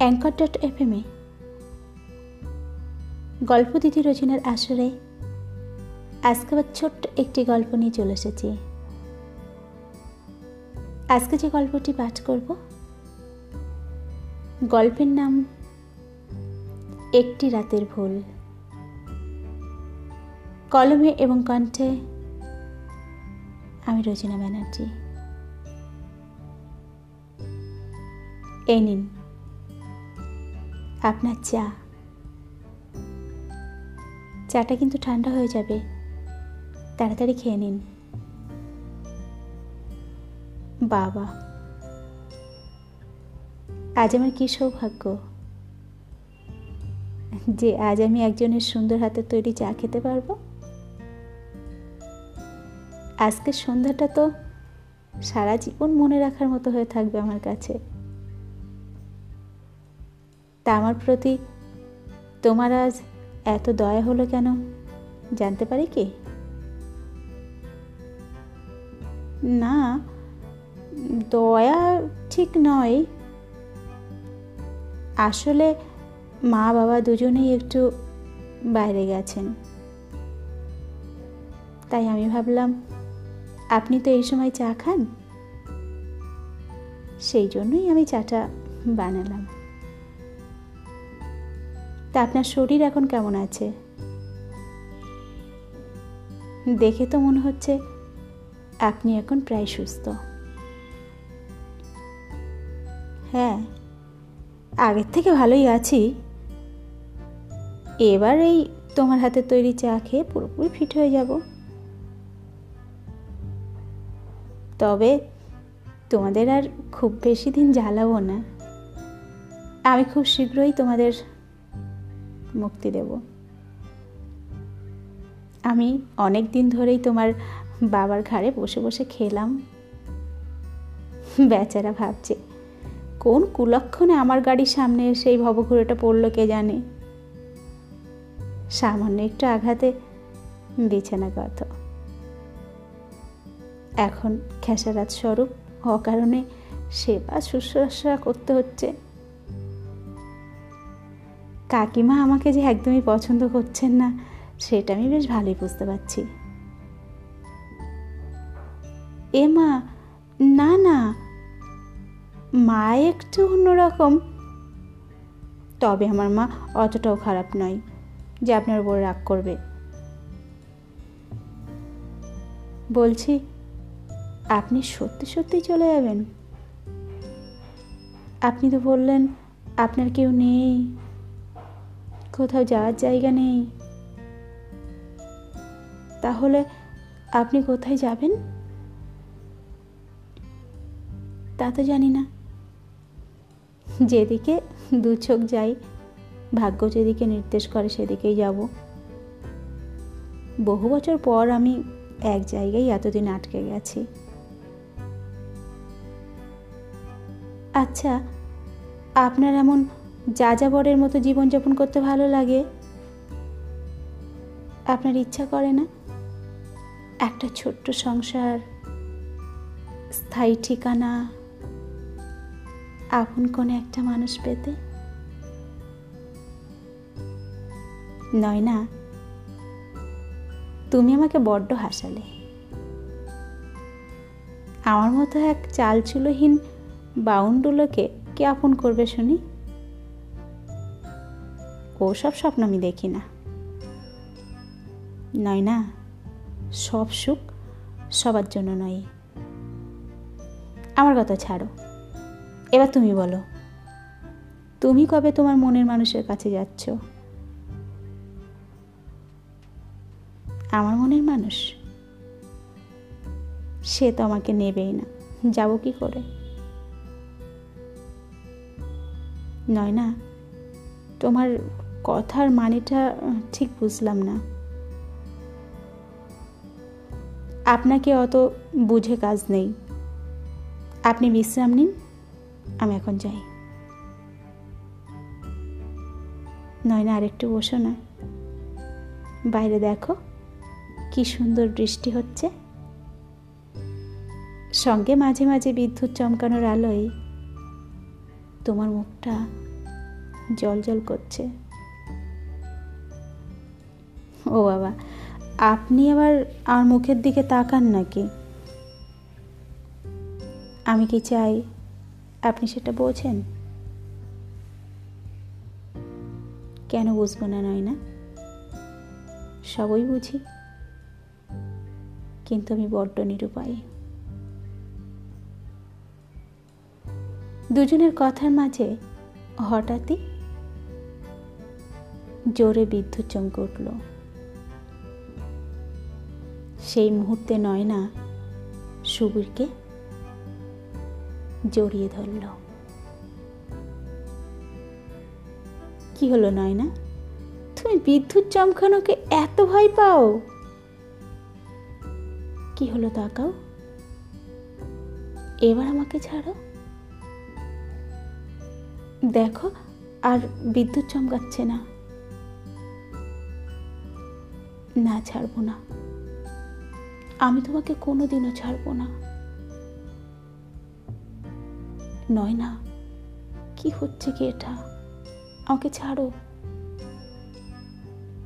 Anchor dot F M এ গল্প দিদি রচনার আসরে আজকে আবার ছোট্ট একটি গল্প নিয়ে চলে এসেছি। আজকে যে গল্পটি পাঠ করব, গল্পের নাম একটি রাতের ভুল। কলমে এবং কণ্ঠে আমি রচনা ব্যানার্জি। এই নিন। আপনার চা। চাটা কিন্তু ঠান্ডা হয়ে যাবে। তাড়াতাড়ি খেয়ে নিন। বাবা। আজ আমার কী সৌভাগ্য? যে আজ আমি একজনের সুন্দর হাতের তৈরি চা খেতে পারব? আজকের সন্ধ্যাটা তো সারা জীবন মনে রাখার মতো হয়ে থাকবে আমার কাছে। তা আমার প্রতি তোমার আজ এত দয়া হলো কেন? জানতে পারি কি? না, দয়া ঠিক নয়। আসলে মা বাবা দুজনেই একটু বাইরে গেছেন। তাই আমি ভাবলাম, আপনি তো এই সময় চা খান? সেই জন্যই আমি চাটা বানালাম। তা আপনার শরীর এখন কেমন আছে? দেখে তো মনে হচ্ছে আপনি এখন প্রায় সুস্থ। হ্যাঁ আগের থেকে ভালোই আছি। এবার এই তোমার হাতে তৈরি চা খেয়ে পুরোপুরি ফিট হয়ে যাব। তবে তোমাদের আর খুব বেশি দিন জ্বালাবো না। আমি খুব শীঘ্রই তোমাদের মুক্তি দেব। আমি অনেক দিন ধরেই তোমার বাবার ঘাড়ে বসে বসে খেলাম। বেচারা ভাবছে, কোন কুলক্ষণে আমার গাড়ির সামনে এসে এই ভবঘুরেটা পড়ল কে জানে? সামান্য একটু আঘাতে বিছানা বিছানাগত এখন খেসারাত স্বরূপ অকারণে সেবা শুশ্রূষা করতে হচ্ছে। কাকিমা আমাকে যে একদমই পছন্দ করছেন না, সেটা আমি বেশ ভালোই বুঝতে পারছি। এ মা, না না। মা একটু অন্যরকম। তবে আমার মা অতটাও খারাপ নয় যে আপনার উপর রাগ করবে। বলছি, আপনি সত্যি সত্যি চলে যাবেন? আপনি তো বললেন, আপনার কেউ নেই। কোথাও যাওয়ার জায়গা নেই। তাহলে আপনি কোথায় যাবেন? তা তো জানি না। যেদিকে দু চোখ যাই, ভাগ্য যেদিকে নির্দেশ করে সেদিকেই যাব। বহু বছর পর আমি এক জায়গায় এতদিন আটকে গেছি। আচ্ছা আপনার এমন যাযাবরের মতো জীবনযাপন করতে ভালো লাগে? আপনার ইচ্ছা করে না? একটা ছোট্ট সংসার, স্থায়ী ঠিকানা, আপন কোনে একটা মানুষ পেতে? নয় না? তুমি আমাকে বড্ড হাসালে। আমার মতো এক চালচুলোহীন বাউন্ডুলোকে কে আপন করবে শুনি? ওসব স্বপ্ন আমি দেখি না। নয় না, সব সুখ সবার জন্য নয়। আমার কথা ছাড়ো। এবার তুমি বলো, তুমি কবে তোমার মনের মানুষের কাছে যাচ্ছ? আমার মনের মানুষ? সে তো আমাকে নেবেই না। যাব কি করে? নয় না, তোমার কথার মানেটা ঠিক বুঝলাম না। আপনাকে অত বুঝে কাজ নেই। আপনি বিশ্রাম নিন, আমি এখন যাই। নয় না আরেকটু বসো না। বাইরে দেখো, কি সুন্দর বৃষ্টি হচ্ছে। সঙ্গে মাঝে মাঝে বিদ্যুৎ চমকানোর আলোয় তোমার মুখটা জল জল করছে। ও বাবা, আপনি আবার আমার মুখের দিকে তাকান নাকি? আমি কি চাই আপনি সেটা বোঝেন? কেন বুঝব না নয় না সবই বুঝি, কিন্তু আমি বড্ড নিরুপায়। দুজনের কথার মাঝে হঠাৎই জোরে বিদ্যুৎ চমকে উঠল। সেই মুহূর্তে নয়না সুবীরকে জড়িয়ে ধরল। কি হলো নয়না? তুমি বিদ্যুৎ চমকানোকে এত ভয় পাও? কি হলো তাকাও? এবার আমাকে ছাড়ো। দেখো, আর বিদ্যুৎ চমকাচ্ছে না। না, ছাড়বো না। আমি তোমাকে কোনোদিনও ছাড়বো না। নয় না, কি হচ্ছে কি এটা? আমাকে ছাড়ো।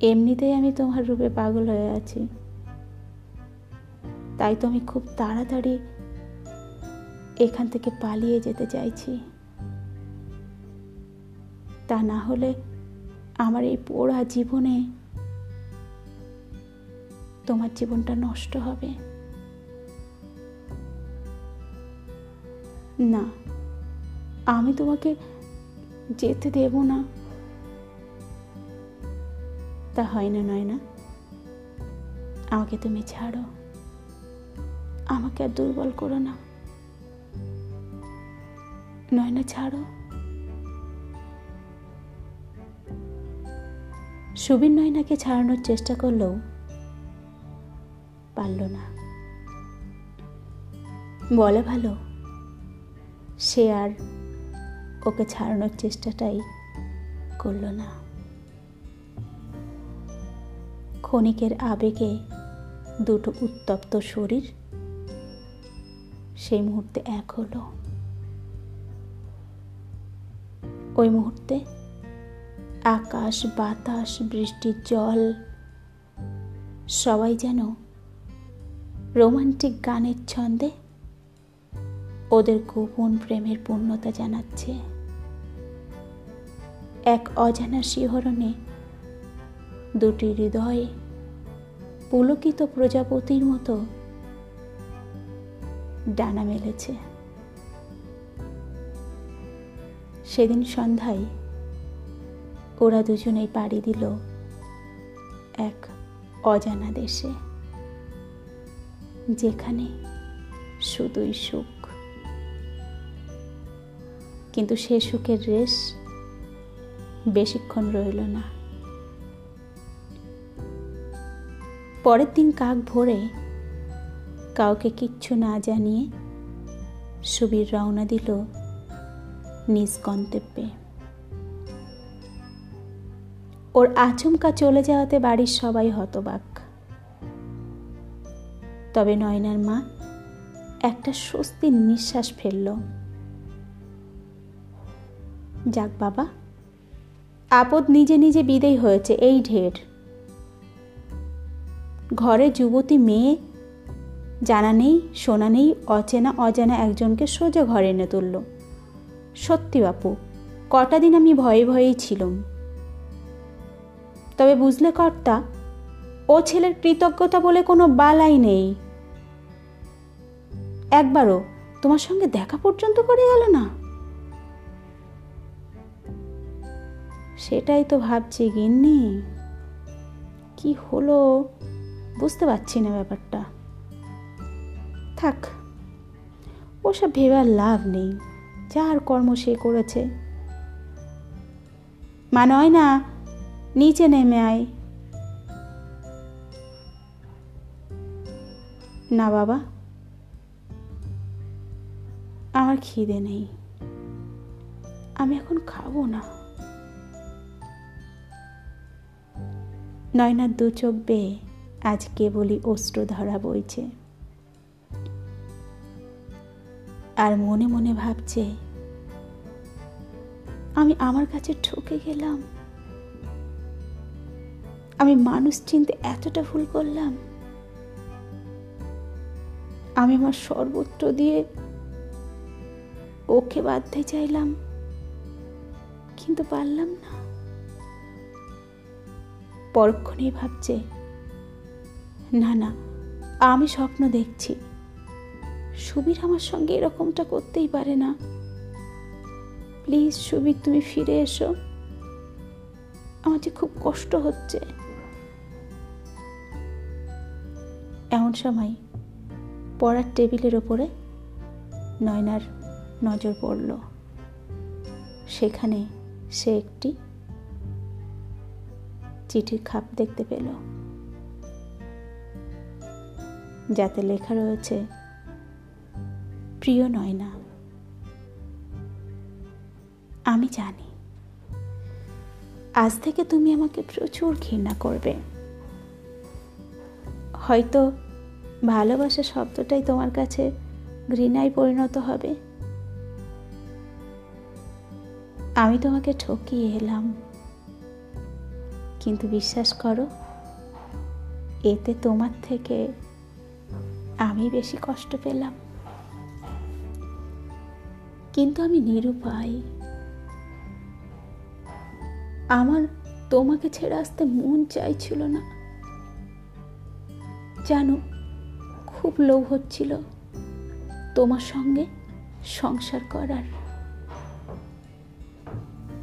এমনিতেই আমি তোমার রূপে পাগল হয়ে আছি। তাই তো আমি খুব তাড়াতাড়ি এখান থেকে পালিয়ে যেতে চাইছি। তা না হলে আমার এই পোড়া জীবনে তোমার জীবনটা নষ্ট হবে। না, আমি তোমাকে যেতে দেব না। তা হয় না, নয় না? আমাকে তুমি ছাড়ো। আমাকে আর দুর্বল করো না। নয় না, ছাড়ো। সুবীর নয়নাকে ছাড়ানোর চেষ্টা করলেও পারল না। বলে ভালো, সে আর ওকে ছাড়ানোর চেষ্টাটাই করল না। ক্ষণিকের আবেগে দুটো উত্তপ্ত শরীর সেই মুহূর্তে এক হলো। ওই মুহূর্তে আকাশ, বাতাস বৃষ্টির জল, সবাই যেন রোমান্টিক গানের ছন্দে ওদের গোপন প্রেমের পূর্ণতা জানাচ্ছে। এক অজানা শিহরণে দুটি হৃদয়ে পুলকিত প্রজাপতির মতো ডানা মেলেছে। সেদিন সন্ধ্যায় ওরা দুজনেই পাড়ি দিল এক অজানা দেশে। যেখানে শুধুই সুখ। কিন্তু সে সুখের রেশ বেশিক্ষণ রইল না। পরের দিন কাক ভোরে কাউকে কিচ্ছু না জানিয়ে সুবীর রওনা দিল নিজ গন্তব্যে। ওর আচমকা চলে যাওয়াতে বাড়ির সবাই হতবাক। তবে নয়নার মা একটা স্বস্তির নিঃশ্বাস ফেলল। যাক বাবা, আপদ নিজে নিজে বিদেয় হয়েছে, এই ঢের। ঘরে যুবতী মেয়ে, জানা নেই, শোনা নেই, অচেনা, অজানা একজনকে সোজা ঘরে এনে তুলল। সত্যি বাপু, কটা দিন আমি ভয়ে ভয়েই ছিলাম। তবে বুঝলে কর্তা ও ছেলের কৃতজ্ঞতা বলে কোনো বালাই নেই। একবারও তোমার সঙ্গে দেখা পর্যন্ত করে গেল না? সেটাই তো ভাবছি গিন্নি। কি হলো? বুঝতে পারছি না ব্যাপারটা। থাক, ওসব ভেবার লাভ নেই। যার কর্ম সে করেছে। মা নয় না, নিচে নেমে আয়। না বাবা। আমার খিদে নেই। আমি এখন খাব না। নয়নার দু চোখ বেয়ে আজ কেবলই অস্ত্র ধরা বইছে। আর মনে মনে ভাবছে, আমি আমার কাছে ঠকে গেলাম। আমি মানুষ চিনতে এতটা ভুল করলাম। আমি আমার সর্বত্র দিয়ে ওকে বাঁধতে চাইলাম, কিন্তু পারলাম না। পরক্ষণেই ভাবছে, না না, আমি স্বপ্ন দেখছি। সুবীর আমার সঙ্গে এরকমটা করতেই পারে না। প্লিজ সুবীর, তুমি ফিরে এসো। আমার যে খুব কষ্ট হচ্ছে। এমন সময় পড়ার টেবিলের ওপরে নয়নার নজর পড়ল। সেখানে সে একটি চিঠির খাপ দেখতে পেল। যাতে লেখা রয়েছে, প্রিয় নয়না, আমি জানি, আজ থেকে তুমি আমাকে প্রচুর ঘৃণা করবে। হয়তো ভালোবাসা শব্দটাই তোমার কাছে ঘৃণায় পরিণত হবে। আমি তোমাকে ঠকিয়ে এলাম। কিন্তু বিশ্বাস করো, এতে তোমার থেকে আমি বেশি কষ্ট পেলাম। কিন্তু আমি নিরুপায়। আমার তোমাকে ছেড়ে আসতে মন চাইছিল না। জানো খুব লোভ হচ্ছিল তোমার সঙ্গে সংসার করার।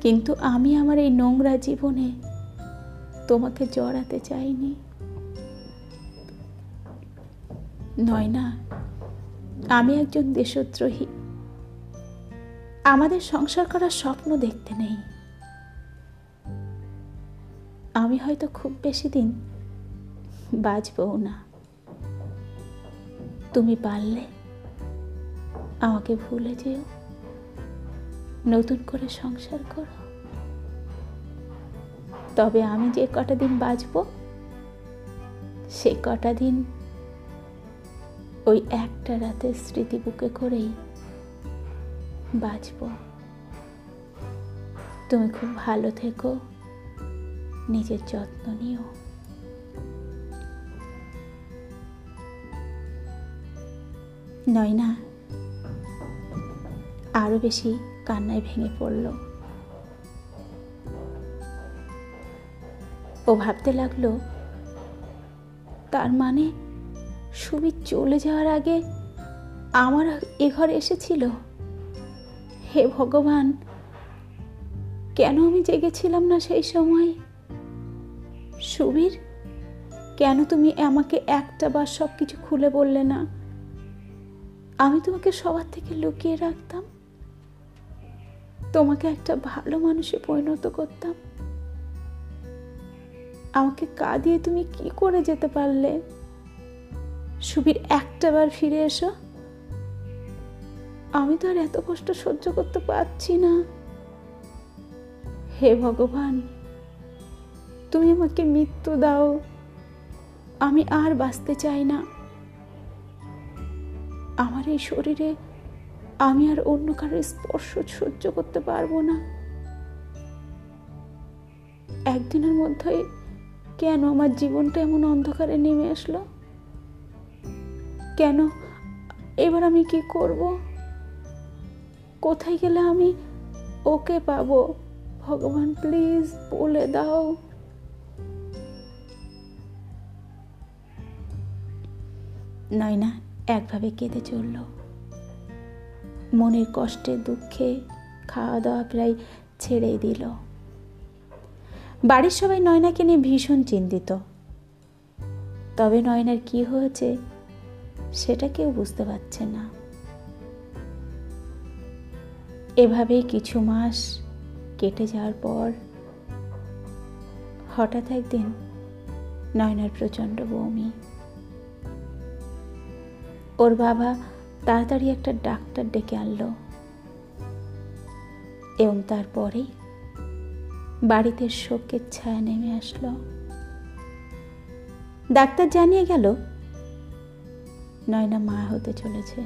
কিন্তু আমি আমার এই নোংরা জীবনে তোমাকে জড়াতে চাইনি। নয় না, আমি একজন দেশদ্রোহী। আমাদের সংসার করার স্বপ্ন দেখতে নেই। আমি হয়তো খুব বেশি দিন বাঁচবও না। তুমি পারলে আমাকে ভুলে যেও। নতুন করে সংসার করো। তবে আমি যে কটা দিন বাঁচব, সে কটা দিন ওই একটা রাতের স্মৃতি বুকে করেই বাঁচব। তুমি খুব ভালো থেকো, নিজের যত্ন নিও। নয় না? আরও বেশি কান্নায় ভেঙে পড়ল। ও ভাবতে লাগল, তার মানে সুবীর চলে যাওয়ার আগে আমার এ ঘরে এসেছিল? হে ভগবান, কেন আমি জেগেছিলাম না সেই সময়? সুবীর কেন তুমি আমাকে একটা বার সব কিছু খুলে বললে না? আমি তোমাকে সবার থেকে লুকিয়ে রাখতাম। তোমাকে একটা ভালো মানুষে পরিণত করতাম। আমাকে কাঁদিয়ে তুমি কি করে যেতে পারলে? সুবীর, একটা বার ফিরে এসো। আমি তো আর এত কষ্ট সহ্য করতে পারছি না। হে ভগবান, তুমি আমাকে মৃত্যু দাও। আমি আর বাঁচতে চাই না। আমার এই শরীরে আমি আর অন্য কারোর স্পর্শ সহ্য করতে পারব না। একদিনের মধ্যে কেন আমার জীবনটা এমন অন্ধকারে নেমে আসলো? কেন এবার আমি কি করব? কোথায় গেলে আমি ওকে পাবো? ভগবান, প্লিজ বলে দাও। নয়না একভাবে কেঁদে চলল। মনের কষ্টে, দুঃখে খাওয়া দাওয়া প্রায় ছেড়েই দিল। বাড়ির সবাই নয়নাকে নিয়ে ভীষণ চিন্তিত। তবে নয়নার কি হয়েছে, সেটা কেউ বুঝতে পারছে না। এভাবেই কিছু মাস কেটে যাওয়ার পর হঠাৎ একদিন নয়নার প্রচণ্ড বমি ওর বাবা তাড়াতাড়ি একটা ডাক্তার ডেকে আনলো। এবং তারপরেই বাড়িতে শোকের ছায়া নেমে আসলো। ডাক্তার জানিয়ে গেল, নয়না মা হতে চলেছে।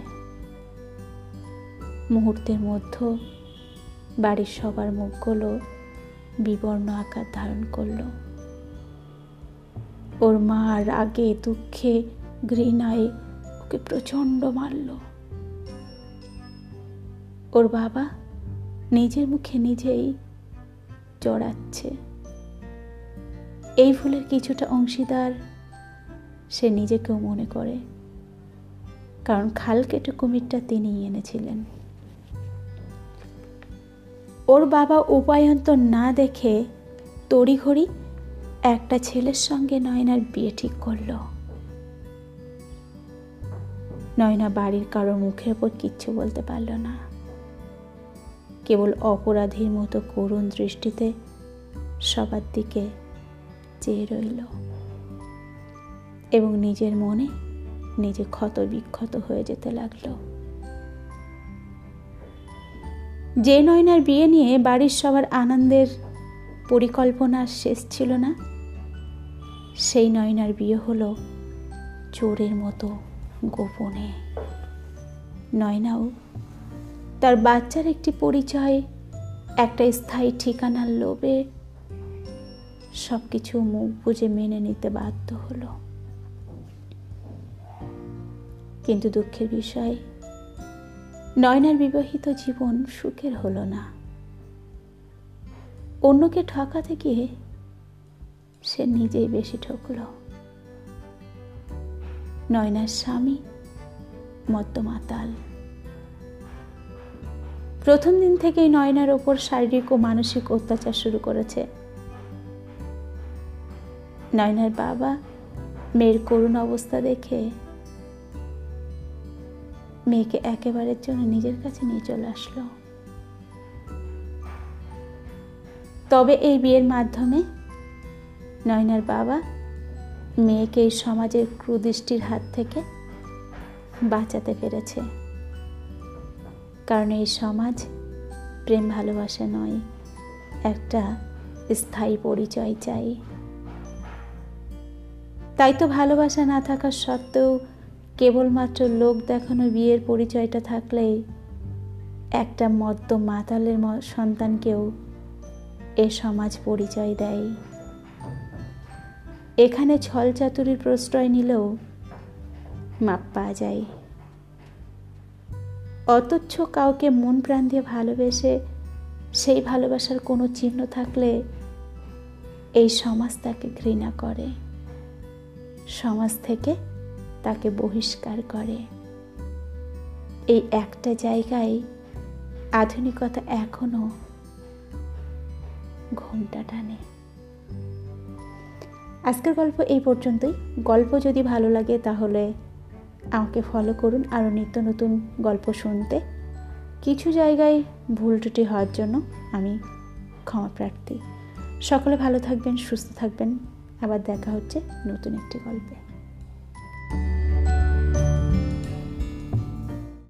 মুহূর্তের মধ্যে বাড়ির সবার মুখগুলো বিবর্ণ আকার ধারণ করল। ওর মা রাগে দুঃখে ঘৃণায় ওকে প্রচণ্ড মারল। ওর বাবা নিজের মুখে নিজেই জড়াচ্ছে। এই ফুলের কিছুটা অংশীদার সে নিজেকেও মনে করে, কারণ খাল কেটে কুমিরটা তিনি এনেছিলেন। ওর বাবা উপায়ন্তর না দেখে তড়িঘড়ি একটা ছেলের সঙ্গে নয়নার বিয়ে ঠিক করল। নয়না বাড়ির কারও মুখের ওপর কিচ্ছু বলতে পারল না। কেবল অপরাধীর মতো করুণ দৃষ্টিতে সবার দিকে চেয়ে রইল এবং নিজের মনে নিজে ক্ষত বিক্ষত হয়ে যেতে লাগল। যে নয়নার বিয়ে নিয়ে বাড়ির সবার আনন্দের পরিকল্পনা শেষ ছিল না, সেই নয়নার বিয়ে হলো চোরের মতো। গোপনে। নয়নাও তার বাচ্চার একটি পরিচয়, একটা স্থায়ী ঠিকানার লোভে সব কিছু মুখ বুঝে মেনে নিতে বাধ্য হলো। কিন্তু দুঃখের বিষয়, নয়নার বিবাহিত জীবন সুখের হলো না। অন্যকে ঠকাতে গিয়ে সে নিজেই বেশি ঠকল। নয়নার স্বামী, মদ্যমাতাল। প্রথম দিন থেকেই নয়নার ওপর শারীরিক ও মানসিক অত্যাচার শুরু করেছে। নয়নার বাবা মেয়ের করুণ অবস্থা দেখে মেয়েকে একেবারের জন্য নিজের কাছে নিয়ে চলে আসলো। তবে এই বিয়ের মাধ্যমে নয়নার বাবা মেয়েকে এই সমাজের ক্রুদৃষ্টির হাত থেকে বাঁচাতে পেরেছে। কারণ এই সমাজ প্রেম ভালোবাসা নয়, একটা স্থায়ী পরিচয় চাই। তাই তো ভালোবাসা না থাকা সত্ত্বেও কেবলমাত্র লোক দেখানো বিয়ের পরিচয়টা থাকলে একটা মদ্য মাতালের সন্তানকেও এ সমাজ পরিচয় দেয়। এখানে ছল চাতুরির প্রশ্রয় নিলেও মাপ পাওয়া যায়। অতচ্ছ কাউকে মন প্রাণ দিয়ে ভালোবেসে সেই ভালোবাসার কোনো চিহ্ন থাকলে এই সমাজ তাকে ঘৃণা করে। সমাজ থেকে তাকে বহিষ্কার করে। এই একটা জায়গায় আধুনিকতা এখনও ঘুমটা টানে। আজকের গল্প এই পর্যন্তই। গল্প যদি ভালো লাগে তাহলে আমাকে ফলো করুন আরও নিত্য নতুন গল্প শুনতে। কিছু জায়গায় ভুল ত্রুটি হওয়ার জন্য আমি ক্ষমা প্রার্থী। সকলে ভালো থাকবেন, সুস্থ থাকবেন। আবার দেখা হচ্ছে নতুন একটি গল্পে।